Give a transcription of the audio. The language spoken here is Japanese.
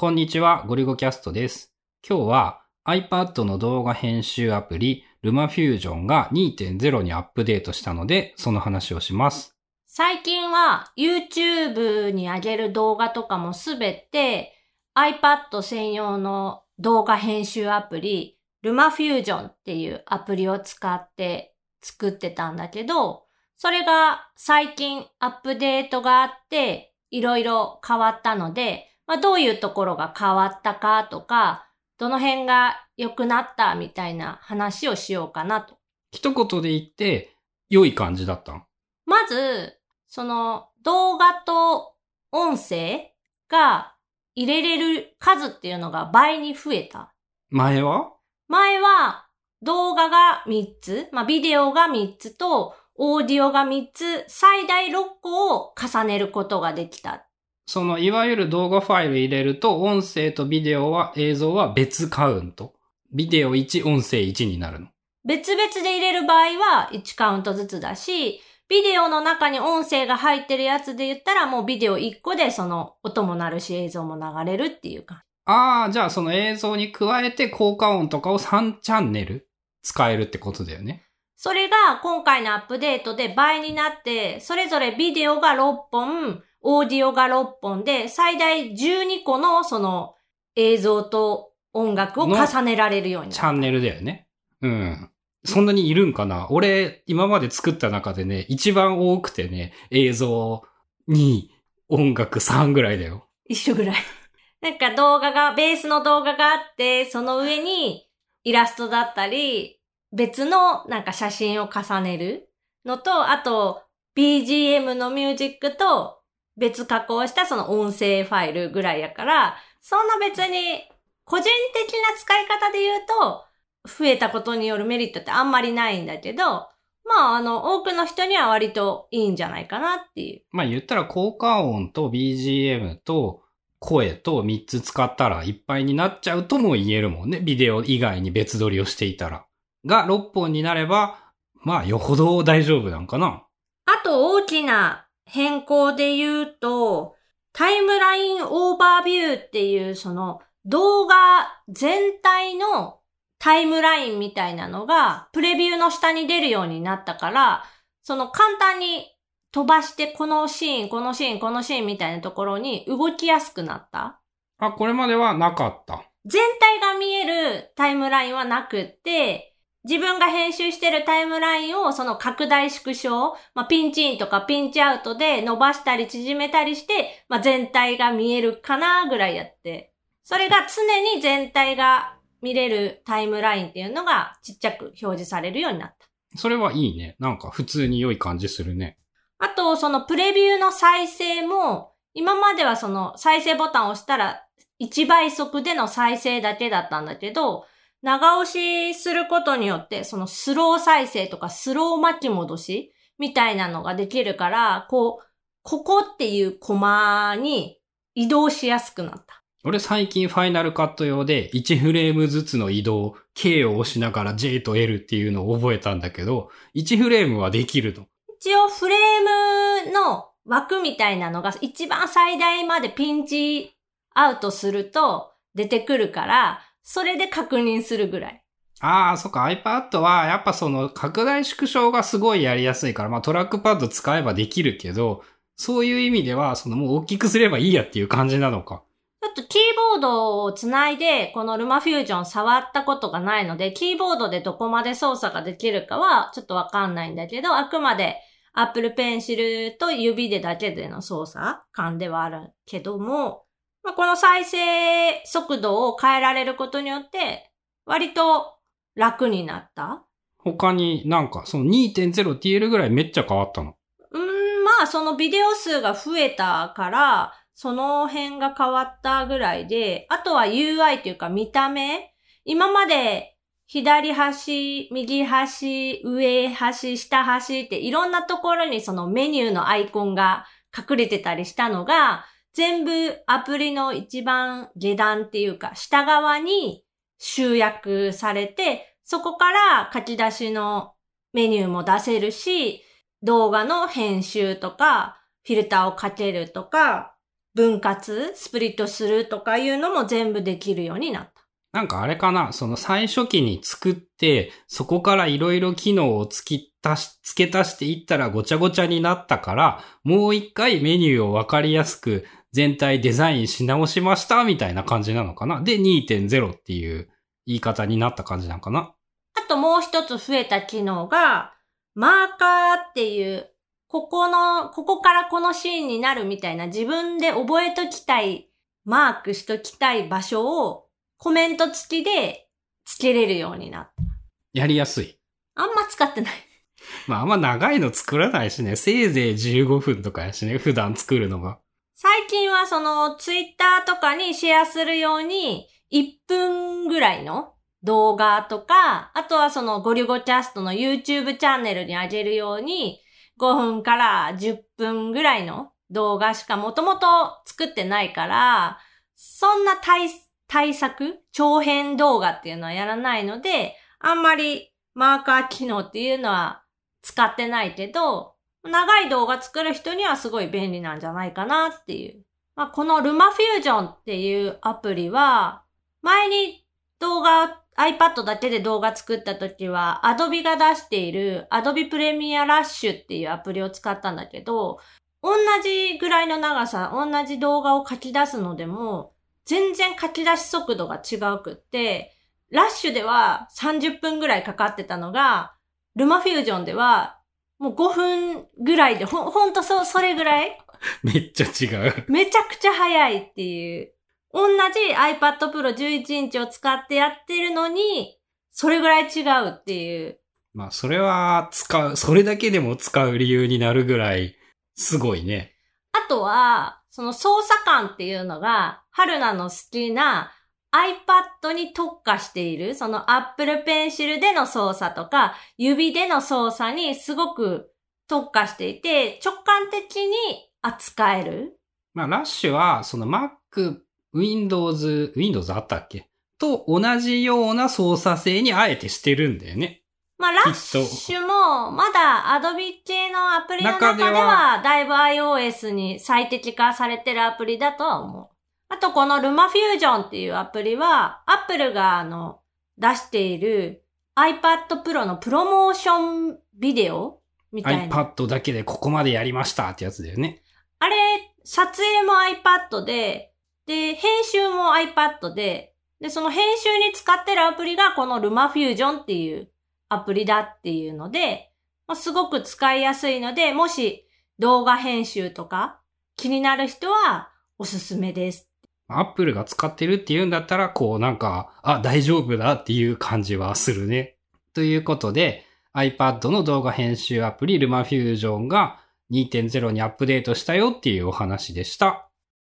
こんにちは、ゴリゴキャストです。今日は iPad の動画編集アプリ LumaFusion が2.0にアップデートしたので、その話をします。最近は YouTube に上げる動画とかもすべて iPad 専用の動画編集アプリ LumaFusion っていうアプリを使って作ってたんだけど、それが最近アップデートがあっていろいろ変わったので、まあ、どういうところが変わったかとか、どの辺が良くなったみたいな話をしようかなと。一言で言って、良い感じだったの？まず、その動画と音声が入れれる数っていうのが倍に増えた。前は？前は動画が3つ、まあビデオが3つとオーディオが3つ、最大6個を重ねることができた。その、いわゆる動画ファイル入れると、音声とビデオは、映像は別カウント。ビデオ1、音声1になるの。別々で入れる場合は1カウントずつだし、ビデオの中に音声が入ってるやつで言ったらもうビデオ1個でその音も鳴るし映像も流れるっていうか。ああ、じゃあその映像に加えて効果音とかを3チャンネル使えるってことだよね。それが今回のアップデートで倍になって、それぞれビデオが6本、オーディオが6本で、最大12個のその映像と音楽を重ねられるようになった。チャンネルだよね。うん。そんなにいるんかな？俺、今まで作った中でね、一番多くてね、映像2、音楽3ぐらいだよ。一緒ぐらい。なんか動画が、ベースの動画があって、その上にイラストだったり、別のなんか写真を重ねるのと、あと BGM のミュージックと別加工したその音声ファイルぐらいやから、そんな別に個人的な使い方で言うと、増えたことによるメリットってあんまりないんだけど、まあ、あの、多くの人には割といいんじゃないかなっていう。まあ言ったら効果音と BGM と声と3つ使ったらいっぱいになっちゃうとも言えるもんね。ビデオ以外に別撮りをしていたら。が6本になれば、まあよほど大丈夫なんかな。あと大きな変更で言うと、タイムラインオーバービューっていうその動画全体のタイムラインみたいなのがプレビューの下に出るようになったから、その簡単に飛ばしてこのシーン、このシーン、このシーンみたいなところに動きやすくなった。あ、これまではなかった。全体が見えるタイムラインはなくって、自分が編集してるタイムラインをその拡大縮小、まあ、ピンチインとかピンチアウトで伸ばしたり縮めたりして、まあ、全体が見えるかなぐらいやって、それが常に全体が見れるタイムラインっていうのがちっちゃく表示されるようになった。それはいいね。なんか普通に良い感じするね。あと、そのプレビューの再生も、今まではその再生ボタンを押したら1倍速での再生だけだったんだけど、長押しすることによって、そのスロー再生とかスロー巻き戻しみたいなのができるから、こう、ここっていうコマに移動しやすくなった。俺最近ファイナルカット用で1フレームずつの移動、K を押しながら J と L っていうのを覚えたんだけど、1フレームはできるの。一応フレームの枠みたいなのが一番最大までピンチアウトすると出てくるから、それで確認するぐらい。ああ、そっか、iPad はやっぱその拡大縮小がすごいやりやすいから、まあトラックパッド使えばできるけど、そういう意味では、そのもう大きくすればいいやっていう感じなのか。ちょっとキーボードをつないで、このルマフュージョン触ったことがないので、キーボードでどこまで操作ができるかはちょっとわかんないんだけど、あくまで Apple Pencil と指でだけでの操作感ではあるけども、まあ、この再生速度を変えられることによって、割と楽になった？他になんか、その 2.0TL ぐらいめっちゃ変わったの？うーん、まあそのビデオ数が増えたから、その辺が変わったぐらいで、あとは UI というか見た目今まで左端、右端、上端、下端っていろんなところにそのメニューのアイコンが隠れてたりしたのが、全部アプリの一番下段っていうか下側に集約されて、そこから書き出しのメニューも出せるし、動画の編集とか、フィルターをかけるとか、分割、スプリットするとかいうのも全部できるようになった。なんかあれかな、その最初期に作って、そこからいろいろ機能を付き足し、付け足していったらごちゃごちゃになったから、もう一回メニューをわかりやすく全体デザインし直しましたみたいな感じなのかな？で、2.0っていう言い方になった感じなのかな？あともう一つ増えた機能が、マーカーっていう、ここの、ここからこのシーンになるみたいな自分で覚えときたい、マークしときたい場所をコメント付きで付けれるようになった。やりやすい。あんま使ってない。まああんま長いの作らないしね。せいぜい15分とかやしね。普段作るのが。最近はそのツイッターとかにシェアするように1分ぐらいの動画とか、あとはそのゴリゴキャストの YouTube チャンネルに上げるように5分から10分ぐらいの動画しかもともと作ってないから、そんな対対策長編動画っていうのはやらないので、あんまりマーカー機能っていうのは使ってないけど、長い動画作る人にはすごい便利なんじゃないかなっていう。まあ、このルマフュージョンっていうアプリは、前に動画、iPad だけで動画作った時は、Adobe が出している Adobe Premiere Rush っていうアプリを使ったんだけど、同じぐらいの長さ、同じ動画を書き出すのでも、全然書き出し速度が違うくって、ラッシュでは30分ぐらいかかってたのが、ルマフュージョンではもう5分ぐらいで、ほ、ほんとそ、それぐらい？めっちゃ違う。めちゃくちゃ早いっていう。同じ iPad Pro 11インチを使ってやってるのに、それぐらい違うっていう。まあそれは使う、それだけでも使う理由になるぐらい、すごいね。あとは、その操作感っていうのが、春菜の好きな iPad に特化している、その Apple Pencil での操作とか、指での操作にすごく特化していて、直感的に扱える。まあラッシュは、その Mac、Windows、Windows あったっけ？と同じような操作性にあえてしてるんだよね。まあ、ラッシュも、まだ Adobe 系のアプリの中では、だいぶ iOS に最適化されてるアプリだとは思う。あと、この LumaFusion っていうアプリは、Apple があの、出している iPad Pro のプロモーションビデオみたいな。iPad だけでここまでやりましたってやつだよね。あれ、撮影も iPad で、で、編集も iPad で、で、その編集に使ってるアプリがこの LumaFusion っていうアプリだっていうので、まあ、すごく使いやすいので、もし動画編集とか気になる人はおすすめです。アップルが使ってるっていうんだったら、こうなんか、あ、大丈夫だっていう感じはするね。ということで、iPad の動画編集アプリルマフュージョンが2.0にアップデートしたよっていうお話でした。